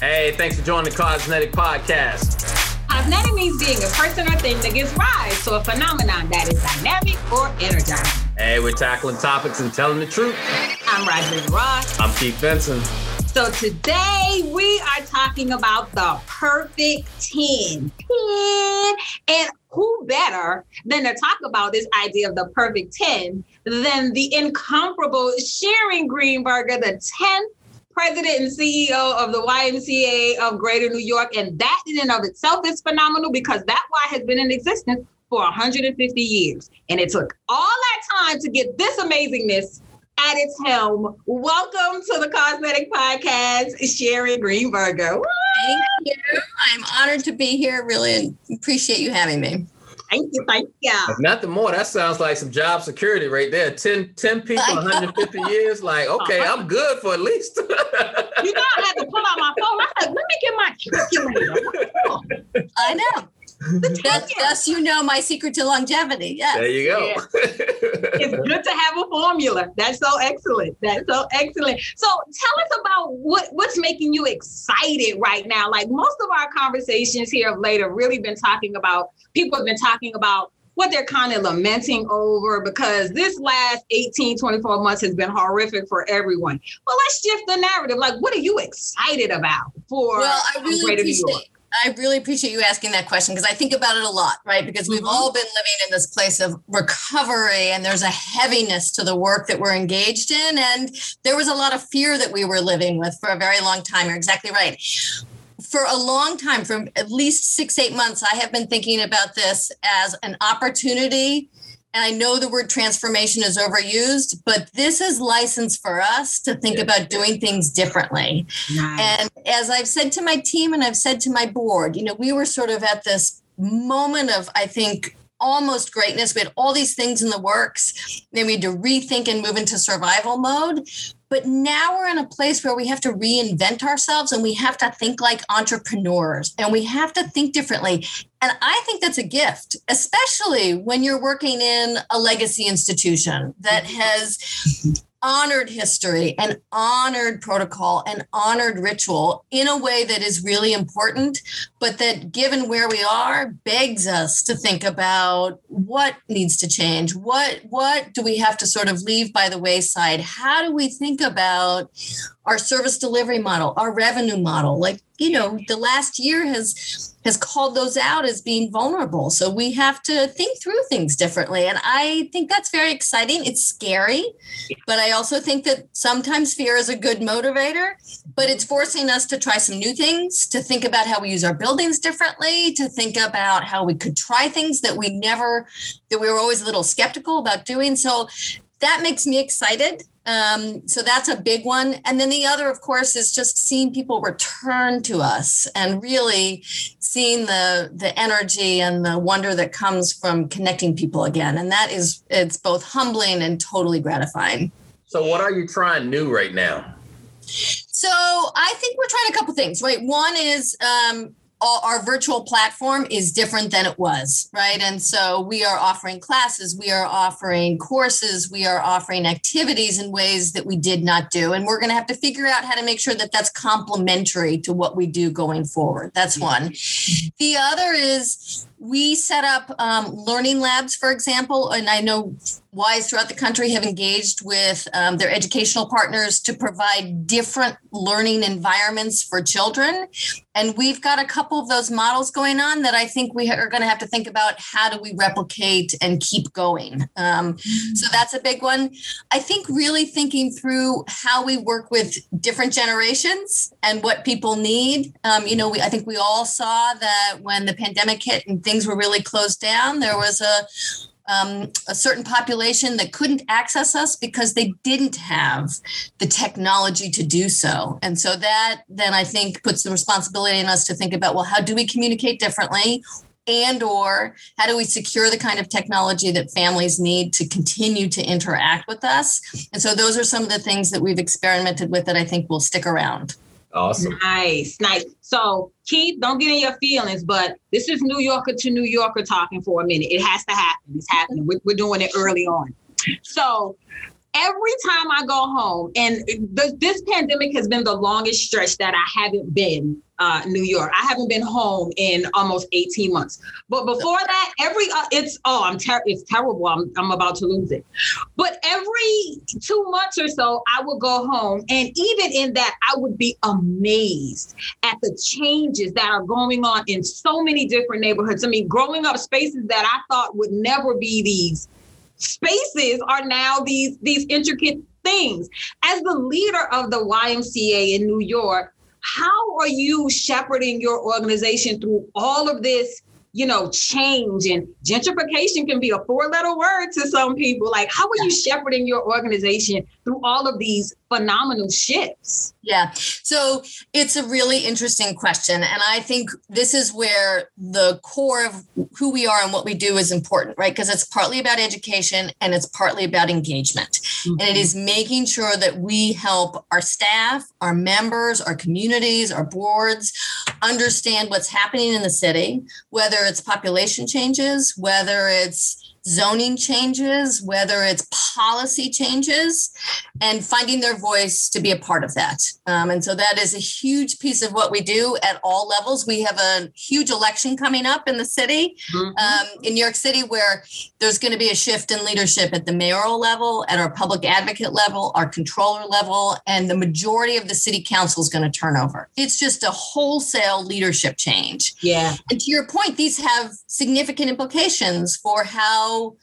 Hey, thanks for joining the Cosmetic Podcast. Cosmetic means being a person or thing that gives rise to a phenomenon that is dynamic or energizing. Hey, we're tackling topics and telling the truth. I'm Roger Ross. I'm Keith Benson. So today we are talking about the perfect 10. 10. And who better than to talk about this idea of the perfect 10 than the incomparable Sharon Greenberger, the 10th president and CEO of the YMCA of Greater New York. And that in and of itself is phenomenal because that Y has been in existence for 150 years. And it took all that time to get this amazingness at its helm. Welcome to the Cosmetic Podcast, Sharon Greenberger. Thank you. I'm honored to be here. Really appreciate you having me. Thank you. Thank you. If nothing more, that sounds like some job security right there. 10, 10 people, 150 years. Like, okay, I'm good for at least. you know, I had to pull out my phone. I said, let me get my calculator. I know. That's, thus, you know my secret to longevity. Yes. There you go. Yeah. it's good to have a formula. That's so excellent. That's so excellent. So tell us about what, what's making you excited right now. Like most of our conversations here of late have really been talking about, people have been talking about what they're kind of lamenting over because this last 18, 24 months has been horrific for everyone. Well, let's shift the narrative. Like, what are you excited about for well, I really Greater New York? I really appreciate you asking that question because I think about it a lot, right? Because we've Mhm. all been living in this place of recovery and there's a heaviness to the work that we're engaged in. And there was a lot of fear that we were living with for a very long time. You're exactly right. For a long time, for at least six, eight months, I have been thinking about this as an opportunity. And I know the word transformation is overused, but this is license for us to think about doing things differently. Nice. And as I've said to my team and I've said to my board, you know, we were sort of at this moment of, I think, almost greatness. We had all these things in the works. Then we had to rethink and move into survival mode. But now we're in a place where we have to reinvent ourselves and we have to think like entrepreneurs and we have to think differently. And I think that's a gift, especially when you're working in a legacy institution that mm-hmm. has honored history and honored protocol and honored ritual in a way that is really important, but that given where we are, begs us to think about what needs to change. What what do we have to sort of leave by the wayside? How do we think about our service delivery model, our revenue model? Like, you know, the last year has has called those out as being vulnerable. So we have to think through things differently. And I think that's very exciting. It's scary, but I also think that sometimes fear is a good motivator, but it's forcing us to try some new things, to think about how we use our buildings differently, to think about how we could try things that we never, that we were always a little skeptical about doing. So that makes me excited. Um, so that's a big one. And then the other, of course, is just seeing people return to us and really seeing the the energy and the wonder that comes from connecting people again. And that is it's both humbling and totally gratifying. So, what are you trying new right now? So I think we're trying a couple things, right? One is um, our virtual platform is different than it was, right? And so we are offering classes, we are offering courses, we are offering activities in ways that we did not do. And we're going to have to figure out how to make sure that that's complementary to what we do going forward. That's one. The other is we set up um, learning labs, for example, and I know Ys throughout the country have engaged with um, their educational partners to provide different learning environments for children. And we've got a couple of those models going on that I think we are going to have to think about how do we replicate and keep going. Um, so that's a big one. I think really thinking through how we work with different generations and what people need. Um, you know, we, I think we all saw that when the pandemic hit and things were really closed down, there was a um, a certain population that couldn't access us because they didn't have the technology to do so. And so that then I think puts the responsibility on us to think about well, how do we communicate differently? and or how do we secure the kind of technology that families need to continue to interact with us and so those are some of the things that we've experimented with that i think will stick around Awesome. Nice, nice. So, Keith, don't get in your feelings, but this is New Yorker to New Yorker talking for a minute. It has to happen. It's happening. We're, we're doing it early on. So, every time I go home, and this pandemic has been the longest stretch that I haven't been uh, New York. I haven't been home in almost 18 months. But before that, every uh, it's oh, I'm ter- it's terrible. I'm I'm about to lose it. But every two months or so, I would go home, and even in that, I would be amazed at the changes that are going on in so many different neighborhoods. I mean, growing up, spaces that I thought would never be these spaces are now these these intricate things. As the leader of the YMCA in New York, how are you shepherding your organization through all of this you know, change and gentrification can be a four letter word to some people. Like, how are you shepherding your organization through all of these phenomenal shifts? Yeah. So it's a really interesting question. And I think this is where the core of who we are and what we do is important, right? Because it's partly about education and it's partly about engagement. Mm-hmm. And it is making sure that we help our staff, our members, our communities, our boards understand what's happening in the city, whether it's population changes, whether it's zoning changes, whether it's policy changes, and finding their voice to be a part of that. Um, and so that is a huge piece of what we do at all levels. We have a huge election coming up in the city, mm-hmm. um, in New York City, where there's going to be a shift in leadership at the mayoral level, at our public advocate level, our controller level, and the majority of the city council is going to turn over. It's just a wholesale leadership change. Yeah. And to your point, these have significant implications for how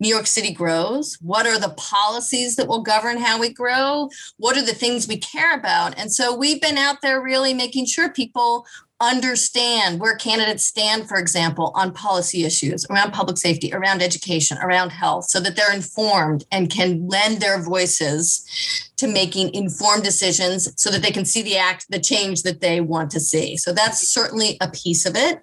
New York City grows? What are the policies that will govern how we grow? What are the things we care about? And so we've been out there really making sure people understand where candidates stand, for example, on policy issues around public safety, around education, around health, so that they're informed and can lend their voices to making informed decisions so that they can see the act, the change that they want to see. So that's certainly a piece of it.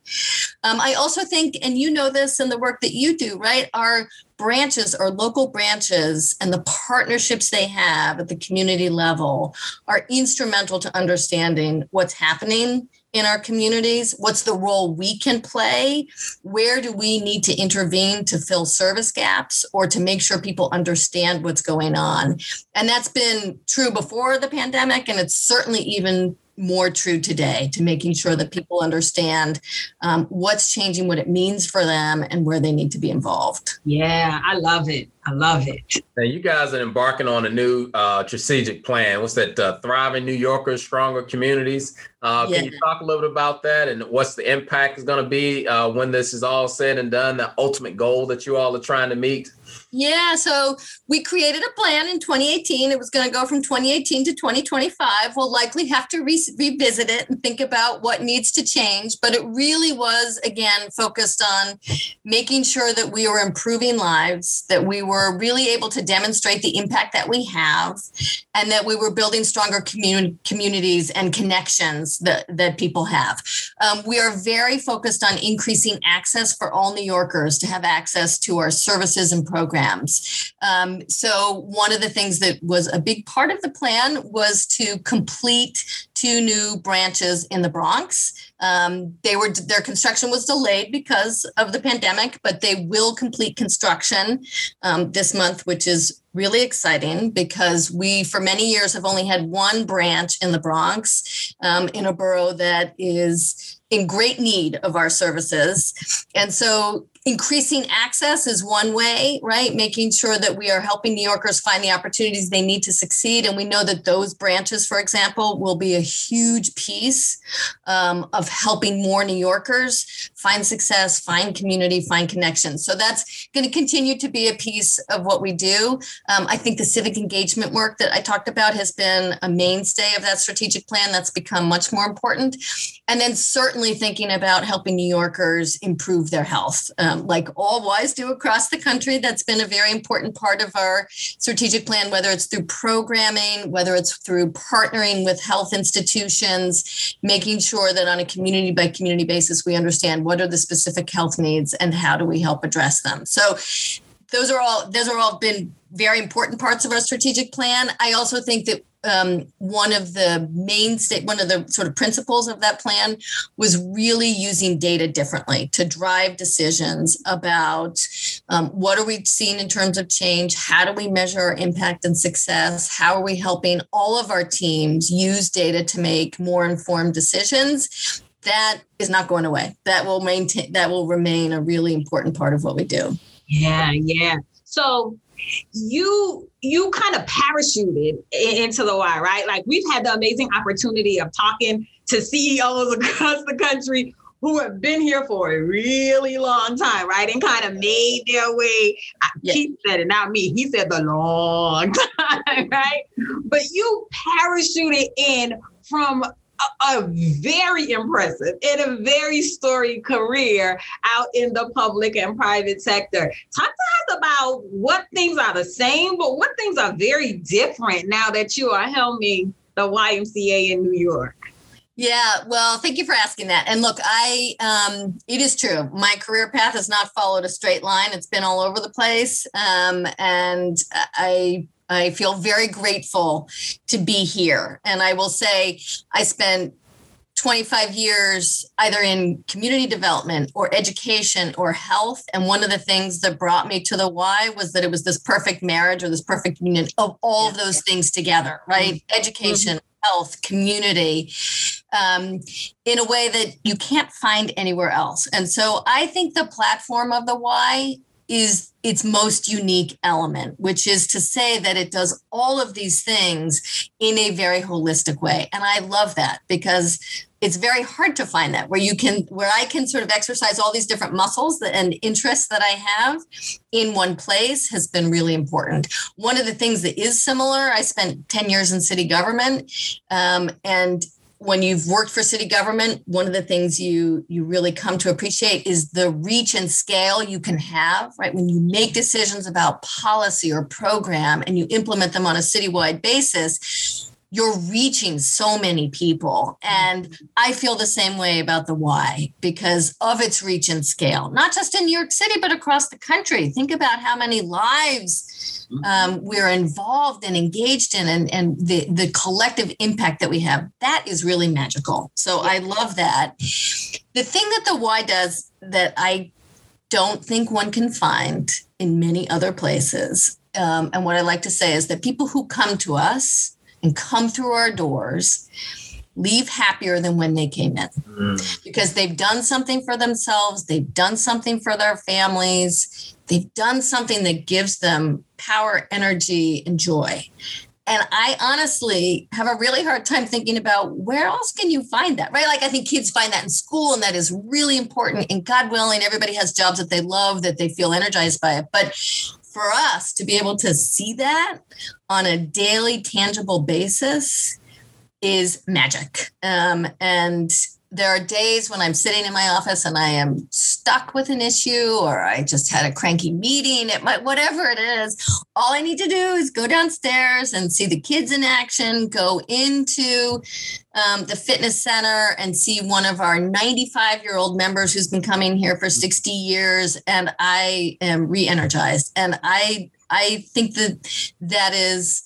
Um, I also think, and you know this in the work that you do, right? Our branches or local branches and the partnerships they have at the community level are instrumental to understanding what's happening in our communities? What's the role we can play? Where do we need to intervene to fill service gaps or to make sure people understand what's going on? And that's been true before the pandemic, and it's certainly even more true today to making sure that people understand um, what's changing, what it means for them, and where they need to be involved. Yeah, I love it. I love it. Now, you guys are embarking on a new uh, strategic plan. What's that? Uh, Thriving New Yorkers, Stronger Communities. Uh, yeah. Can you talk a little bit about that and what's the impact is going to be uh, when this is all said and done, the ultimate goal that you all are trying to meet? Yeah, so we created a plan in 2018. It was going to go from 2018 to 2025. We'll likely have to re- revisit it and think about what needs to change. But it really was, again, focused on making sure that we were improving lives, that we were really able to demonstrate the impact that we have, and that we were building stronger commun- communities and connections that, that people have. Um, we are very focused on increasing access for all New Yorkers to have access to our services and programs. Um, so, one of the things that was a big part of the plan was to complete two new branches in the Bronx. Um, they were their construction was delayed because of the pandemic, but they will complete construction um, this month, which is really exciting because we, for many years, have only had one branch in the Bronx um, in a borough that is in great need of our services. And so increasing access is one way, right? Making sure that we are helping New Yorkers find the opportunities they need to succeed. And we know that those branches, for example, will be a huge piece um, of helping more New Yorkers find success, find community, find connections. So that's going to continue to be a piece of what we do. Um, I think the civic engagement work that I talked about has been a mainstay of that strategic plan. That's become much more important. And then certainly thinking about helping New Yorkers improve their health. Um, like all Ys do across the country. That's been a very important part of our strategic plan, whether it's through programming, whether it's through partnering with health institutions, making sure that on a community by community basis, we understand what are the specific health needs and how do we help address them. So those are all those are all been very important parts of our strategic plan. I also think that um, one of the main state, one of the sort of principles of that plan was really using data differently to drive decisions about um, what are we seeing in terms of change, how do we measure our impact and success, how are we helping all of our teams use data to make more informed decisions. That is not going away. That will maintain. That will remain a really important part of what we do. Yeah, yeah. So you you kind of parachuted into the why, right? Like we've had the amazing opportunity of talking to CEOs across the country who have been here for a really long time, right? And kind of made their way. Yeah. He said it, not me. He said the long time, right? But you parachuted in from a, very impressive and a very storied career out in the public and private sector. Talk to us about what things are the same, but what things are very different now that you are helming the YMCA in New York. Yeah, well, thank you for asking that. And look, I um, it is true. My career path has not followed a straight line. It's been all over the place, um, and I I feel very grateful to be here. And I will say, I spent 25 years either in community development or education or health. And one of the things that brought me to the Y was that it was this perfect marriage or this perfect union of all of those things together, right? Mm-hmm. Education, health, community, um, in a way that you can't find anywhere else. And so I think the platform of the Y is its most unique element, which is to say that it does all of these things in a very holistic way. And I love that because it's very hard to find that where you can where i can sort of exercise all these different muscles and interests that i have in one place has been really important one of the things that is similar i spent 10 years in city government um, and when you've worked for city government one of the things you you really come to appreciate is the reach and scale you can have right when you make decisions about policy or program and you implement them on a citywide basis you're reaching so many people and i feel the same way about the why because of its reach and scale not just in new york city but across the country think about how many lives. Um, we're involved and engaged in and, and the, the collective impact that we have that is really magical. So i love that. The thing that the Y does that i don't think one can find in many other places um, and what i like to say is that people who come to us and come through our doors leave happier than when they came in mm. because they've done something for themselves they've done something for their families they've done something that gives them power, energy, and joy. And I honestly have a really hard time thinking about where else can you find that, right? Like I think kids find that in school, and that is really important. And God willing, everybody has jobs that they love, that they feel energized by it. But for us to be able to see that on a daily, tangible basis is magic. Um, and there are days when I'm sitting in my office and I am stuck with an issue or I just had a cranky meeting, it might whatever it is. All I need to do is go downstairs and see the kids in action, go into um, the fitness center and see one of our 95 year old members who's been coming here for 60 years, and I am re-energized. And I I think that that is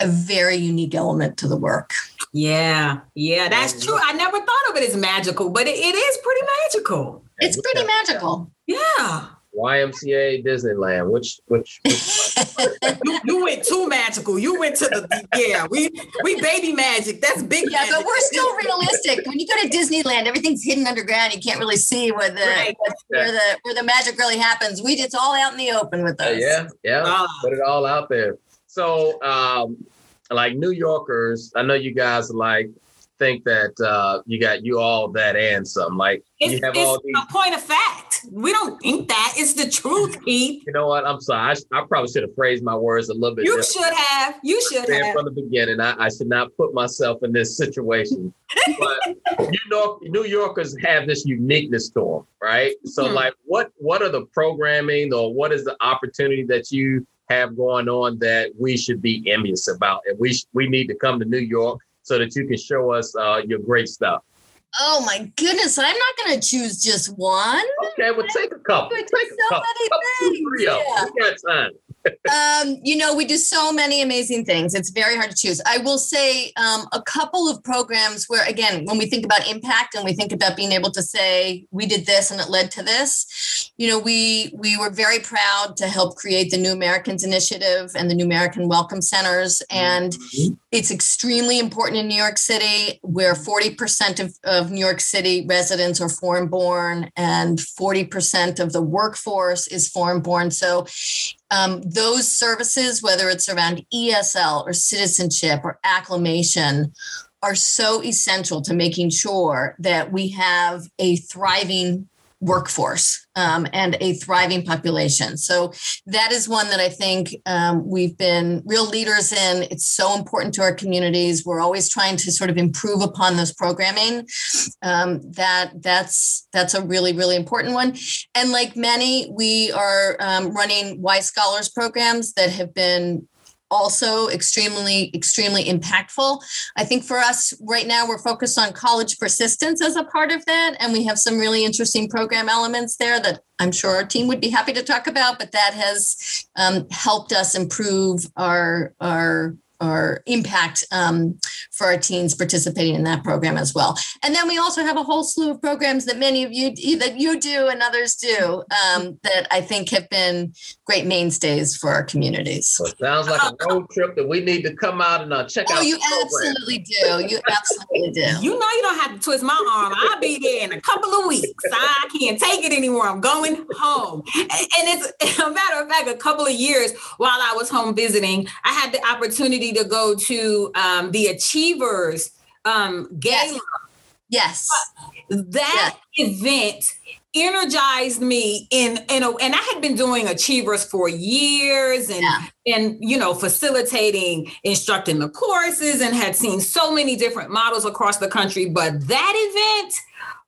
a very unique element to the work. Yeah, yeah, that's true. I never thought of it as magical, but it, it is pretty magical. It's pretty magical. Yeah. YMCA Disneyland. Which which, which you, you, went too magical. You went to the yeah. We we baby magic. That's big. Yeah, magic. but we're still realistic. When you go to Disneyland, everything's hidden underground. You can't really see where the right. where the where the magic really happens. We it's all out in the open with us. Uh, yeah, yeah. Uh, Put it all out there. So um, like New Yorkers, I know you guys like think that uh, you got you all that and some. Like it's, you have all these. A point of fact. We don't think that. It's the truth, Keith. You know what? I'm sorry. I, I probably should have phrased my words a little bit. You should have. You should have. From the beginning, I, I should not put myself in this situation. but you know, New Yorkers have this uniqueness to them, right? So, hmm. like, what what are the programming or what is the opportunity that you have going on that we should be envious about, and we sh- we need to come to New York so that you can show us uh, your great stuff. Oh my goodness! I'm not going to choose just one. Okay, well, take a couple. Take a so couple. many things. three of them. Yeah. We got time. um, you know, we do so many amazing things. It's very hard to choose. I will say um, a couple of programs where, again, when we think about impact and we think about being able to say we did this and it led to this, you know, we we were very proud to help create the New Americans Initiative and the New American Welcome Centers, and it's extremely important in New York City, where 40% of, of New York City residents are foreign born and 40% of the workforce is foreign born. So um, those services, whether it's around ESL or citizenship or acclimation, are so essential to making sure that we have a thriving workforce um, and a thriving population. So that is one that I think um, we've been real leaders in. It's so important to our communities. We're always trying to sort of improve upon those programming. Um, that that's that's a really really important one. And like many, we are um, running Y Scholars programs that have been also extremely extremely impactful. I think for us right now we're focused on college persistence as a part of that and we have some really interesting program elements there that i'm sure our team would be happy to talk about but that has um, helped us improve our our our impact um, for our teens participating in that program as well. And then we also have a whole slew of programs that many of you that you do and others do um, that I think have been great mainstays for our communities. So it sounds like a road trip that we need to come out and uh, check Oh, out. you the absolutely do. You absolutely do. You know you don't have to twist my arm. I'll be there in a couple of weeks. I can't take it anymore. I'm going home. And it's a matter of fact, a couple of years while I was home visiting, I had the opportunity to go to um, the Achievers um, Gala. Yes. That event energized me in in a, and I had been doing achievers for years and Yeah. and you know facilitating instructing the courses and had seen so many different models across the country but that event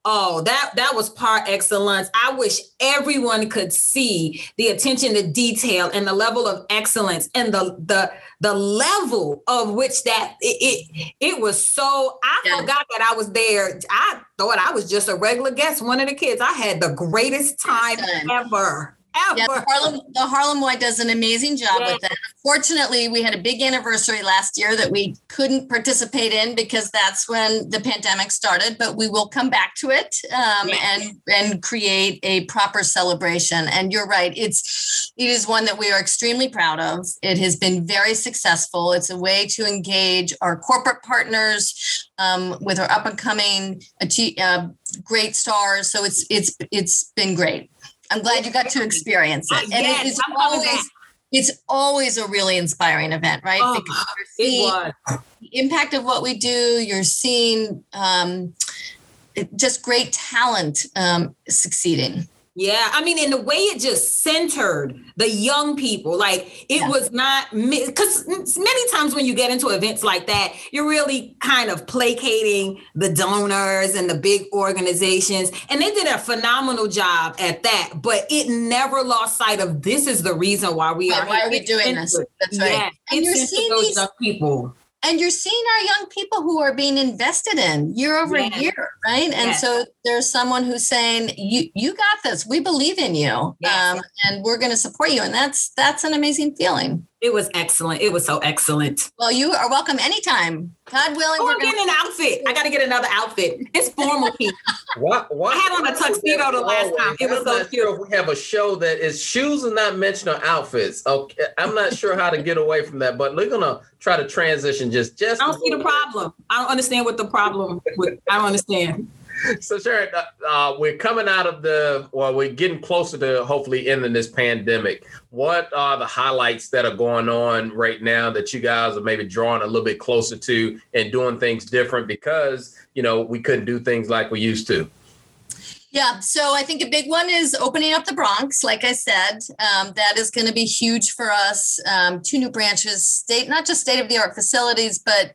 oh that that was par excellence i wish everyone could see the attention to detail and the level of excellence and the the the level of which that it it, it was so i Yeah. forgot that i was there i thought i was just a regular guest one of the kids i had the greatest time Time. ever ever Yeah, the Harlem the Harlem Y does an amazing job Yeah. with that. Fortunately, we had a big anniversary last year that we couldn't participate in because that's when the pandemic started. But we will come back to it um, and and create a proper celebration. And you're right; it's it is one that we are extremely proud of. It has been very successful. It's a way to engage our corporate partners um, with our up and coming uh, great stars. So it's it's it's been great. I'm glad you got to experience it. Uh, And yes, it is always, it's always a really inspiring event, right? Oh, because you're it seeing was the impact of what we do, you're seeing um, just great talent um, succeeding. Yeah, I mean, in the way it just centered the young people, like it Yeah. was not because many times when you get into events like that, you're really kind of placating the donors and the big organizations, and they did a phenomenal job at that. But it never lost sight of this is the reason why we Right, are. why are we doing this? That's right. Yeah, And you're seeing those these- people. And you're seeing our young people who are being invested in year over Yes. year, right? And Yes. so there's someone who's saying, "You you got this. We believe in you, Yes. um, and we're going to support you." And that's that's an amazing feeling. It was excellent. It was so excellent. Well, you are welcome anytime. God willing, Oh, we're I'm going getting an outfit. I got to get another outfit. It's formal, Keith. what, why, I had on a tuxedo the last time. It was I'm so not sure if we have a show that is shoes and not mention of outfits. Okay, I'm not sure how to get away from that, but we're gonna try to transition just just. I don't see the problem. I don't understand what the problem. With, I don't understand. So, Sharon, uh, uh, we're coming out of the, well, we're getting closer to hopefully ending this pandemic. What are the highlights that are going on right now that you guys are maybe drawing a little bit closer to and doing things different because, you know, we couldn't do things like we used to? Yeah, so I think a big one is opening up the Bronx. Like I said, um, that is going to be huge for us. Um, two new branches, state not just state of the art facilities, but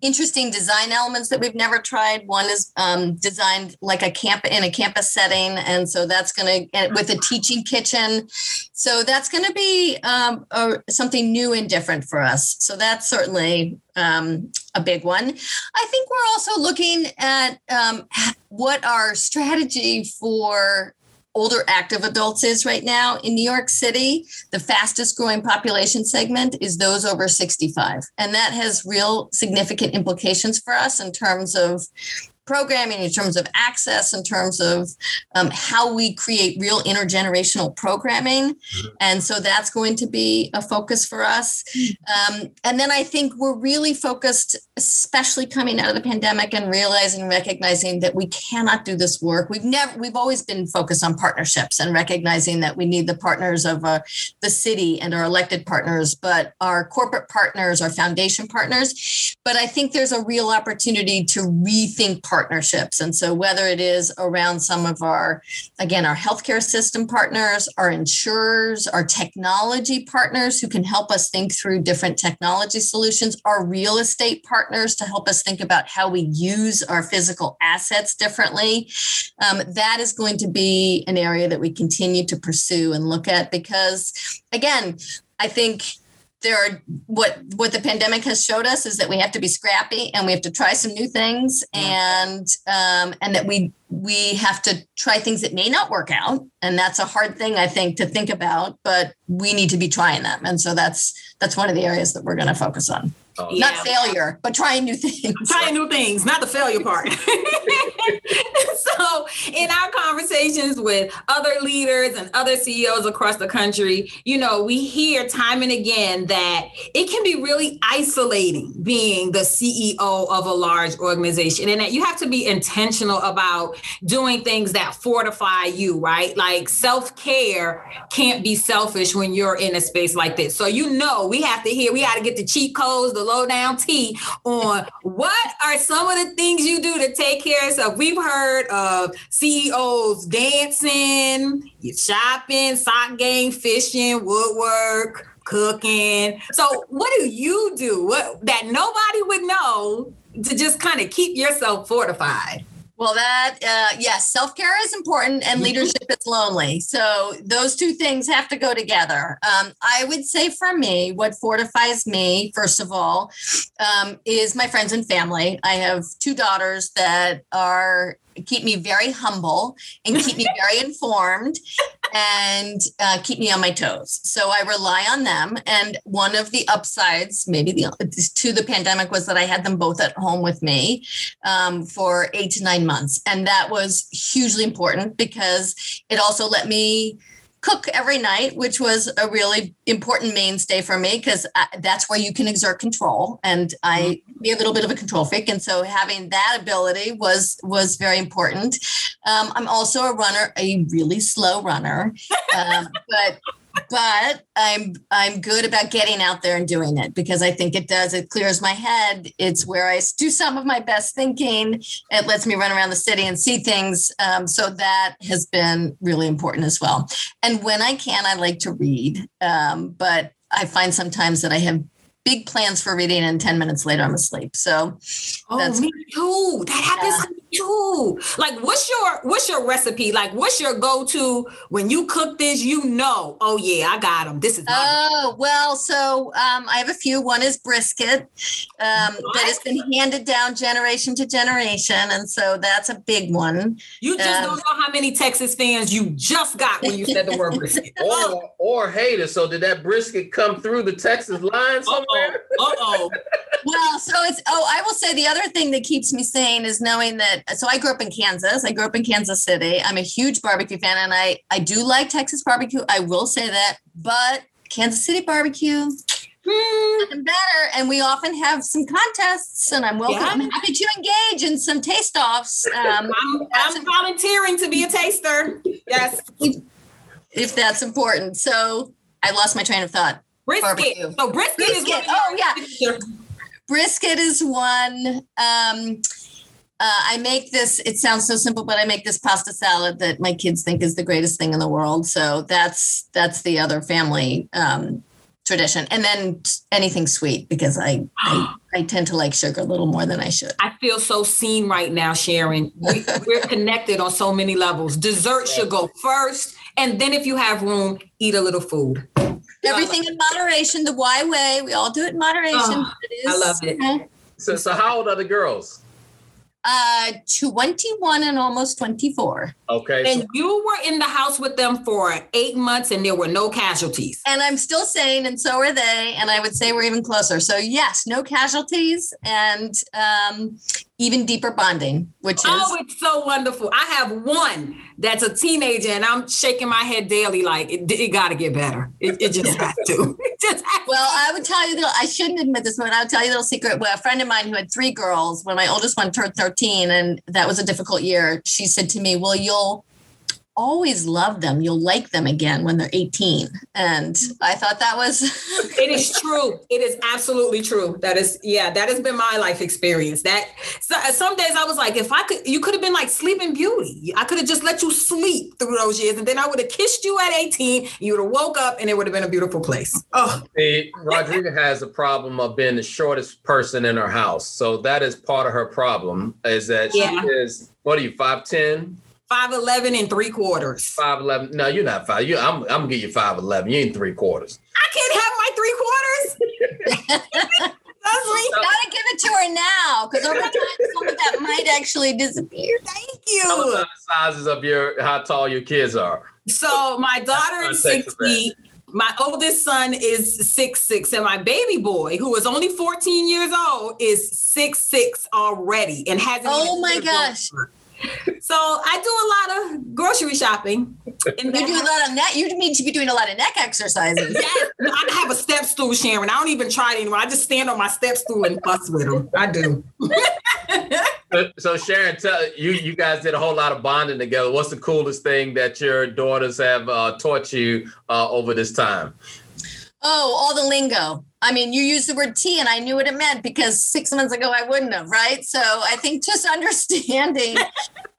interesting design elements that we've never tried. One is um, designed like a camp in a campus setting, and so that's going to with a teaching kitchen. So that's going to be um, a, something new and different for us. So that's certainly um, a big one. I think we're also looking at um, what our strategy for older active adults is right now in New York City. The fastest growing population segment is those over 65. And that has real significant implications for us in terms of programming, in terms of access, in terms of um, how we create real intergenerational programming. Mm-hmm. And so that's going to be a focus for us. Um, and then I think we're really focused, especially coming out of the pandemic and realizing, recognizing that we cannot do this work. We've never, we've always been focused on partnerships and recognizing that we need the partners of uh, the city and our elected partners, but our corporate partners, our foundation partners. But I think there's a real opportunity to rethink partnerships partnerships. And so, whether it is around some of our, again, our healthcare system partners, our insurers, our technology partners who can help us think through different technology solutions, our real estate partners to help us think about how we use our physical assets differently, um, that is going to be an area that we continue to pursue and look at because, again, I think there are what what the pandemic has showed us is that we have to be scrappy and we have to try some new things and um, and that we we have to try things that may not work out and that's a hard thing i think to think about but we need to be trying them and so that's that's one of the areas that we're going to focus on Oh, not yeah. failure, but trying new things. Trying new things, not the failure part. so, in our conversations with other leaders and other CEOs across the country, you know, we hear time and again that it can be really isolating being the CEO of a large organization and that you have to be intentional about doing things that fortify you, right? Like self care can't be selfish when you're in a space like this. So, you know, we have to hear, we got to get the cheat codes, the low down tea on what are some of the things you do to take care of yourself. We've heard of CEOs dancing, shopping, sock game, fishing, woodwork, cooking. So what do you do what, that nobody would know to just kind of keep yourself fortified? Well, that, uh, yes, self care is important and mm-hmm. leadership is lonely. So those two things have to go together. Um, I would say for me, what fortifies me, first of all, um, is my friends and family. I have two daughters that are keep me very humble and keep me very informed and uh, keep me on my toes. So I rely on them. And one of the upsides, maybe the to the pandemic, was that I had them both at home with me um, for eight to nine months, and that was hugely important because it also let me cook every night, which was a really important mainstay for me because that's where you can exert control. And I mm-hmm. be a little bit of a control freak, and so having that ability was was very important. Um, I'm also a runner, a really slow runner, um, but but I'm I'm good about getting out there and doing it because I think it does. It clears my head. It's where I do some of my best thinking. It lets me run around the city and see things. Um, so that has been really important as well. And when I can, I like to read. Um, but I find sometimes that I have big plans for reading and 10 minutes later I'm asleep. So oh, that's me too. That happens yeah. to me. Like what's your what's your recipe? Like what's your go-to when you cook this, you know, oh yeah, I got them. This is Oh, well, so um, I have a few. One is brisket um, that has been handed down generation to generation. And so that's a big one. You just um, don't know how many Texas fans you just got when you said the word brisket. or, or hater. So did that brisket come through the Texas line somewhere? Uh oh. well, so it's, oh, I will say the other thing that keeps me sane is knowing that so I grew up in Kansas. I grew up in Kansas City. I'm a huge barbecue fan and I I do like Texas barbecue. I will say that, but Kansas City barbecue hmm, better. And we often have some contests, and I'm welcome. Yeah. I'm happy to engage in some taste offs. Um, I'm, I'm volunteering to be a taster. Yes, if, if, that's important. So I lost my train of thought. Brisket. Barbecue. So brisket, brisket. is oh yeah. Brisket is one. Um, uh, I make this, it sounds so simple, but I make this pasta salad that my kids think is the greatest thing in the world. So that's that's the other family um, tradition. And then anything sweet because I, I I tend to like sugar a little more than I should. I feel so seen right now, Sharon. We, are connected on so many levels. Dessert should go first, and then if you have room, eat a little food. Everything in moderation, the why way. We all do it in moderation. Oh, I love it. So, so how old are the girls? Uh, 21 and almost 24. Okay. And so- you were in the house with them for eight months and there were no casualties. And I'm still sane, and so are they. And I would say we're even closer. So, yes, no casualties and um, even deeper bonding, which oh, is. Oh, it's so wonderful. I have one that's a teenager, and I'm shaking my head daily like it, it got to get better. It, it just has to. Just has well, I would tell you, I shouldn't admit this, but I would tell you a little secret. Well, a friend of mine who had three girls, when my oldest one turned 13, and that was a difficult year, she said to me, Well, you'll always love them. You'll like them again when they're 18. And I thought that was. it is true. It is absolutely true. That is, yeah, that has been my life experience. That so, uh, some days I was like, if I could, you could have been like sleeping beauty. I could have just let you sleep through those years. And then I would have kissed you at 18. You would have woke up and it would have been a beautiful place. Oh. See, Rodriga has a problem of being the shortest person in her house. So that is part of her problem is that yeah. she is, what are you, 5'10"? Five eleven and three quarters. Five eleven. No, you're not five. You, I'm. I'm gonna give you five eleven. You ain't three quarters. I can't have my three quarters. Leslie, so, gotta give it to her now because over time some of that might actually disappear. Thank you. Tell us the sizes of your how tall your kids are. So my daughter is six feet. My oldest son is six six, and my baby boy, who is only 14 years old, is six six already and hasn't. Oh my gosh. So I do a lot of grocery shopping. And you do a lot of neck. You need to be doing a lot of neck exercises. Yes, I have a step stool, Sharon. I don't even try it anymore. I just stand on my step stool and fuss with them. I do. so, so, Sharon, tell you you guys did a whole lot of bonding together. What's the coolest thing that your daughters have uh, taught you uh, over this time? Oh, all the lingo. I mean, you used the word tea and I knew what it meant because six months ago I wouldn't have, right? So I think just understanding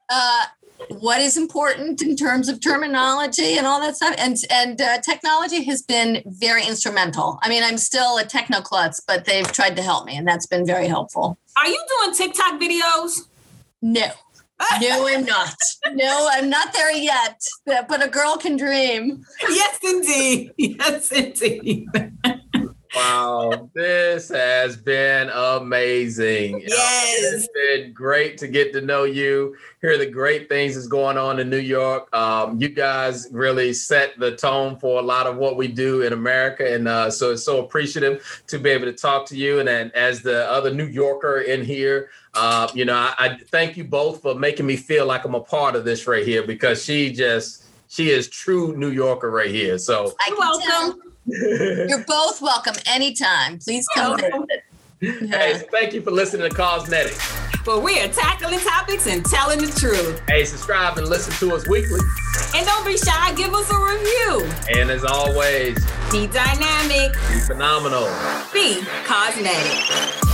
uh, what is important in terms of terminology and all that stuff. And and uh, technology has been very instrumental. I mean, I'm still a techno klutz, but they've tried to help me, and that's been very helpful. Are you doing TikTok videos? No. No, I'm not. No, I'm not there yet. But a girl can dream. Yes, indeed. Yes, indeed. Wow, this has been amazing. Yes. It's been great to get to know you, hear the great things that's going on in New York. Um, you guys really set the tone for a lot of what we do in America. And uh, so it's so appreciative to be able to talk to you. And then as the other New Yorker in here, uh, you know, I, I thank you both for making me feel like I'm a part of this right here because she just, she is true New Yorker right here. So you're welcome. You're both welcome anytime. Please come oh. visit. Hey, thank you for listening to Cosmetics. But we are tackling topics and telling the truth. Hey, subscribe and listen to us weekly. And don't be shy, give us a review. And as always, be dynamic, be phenomenal, be cosmetic.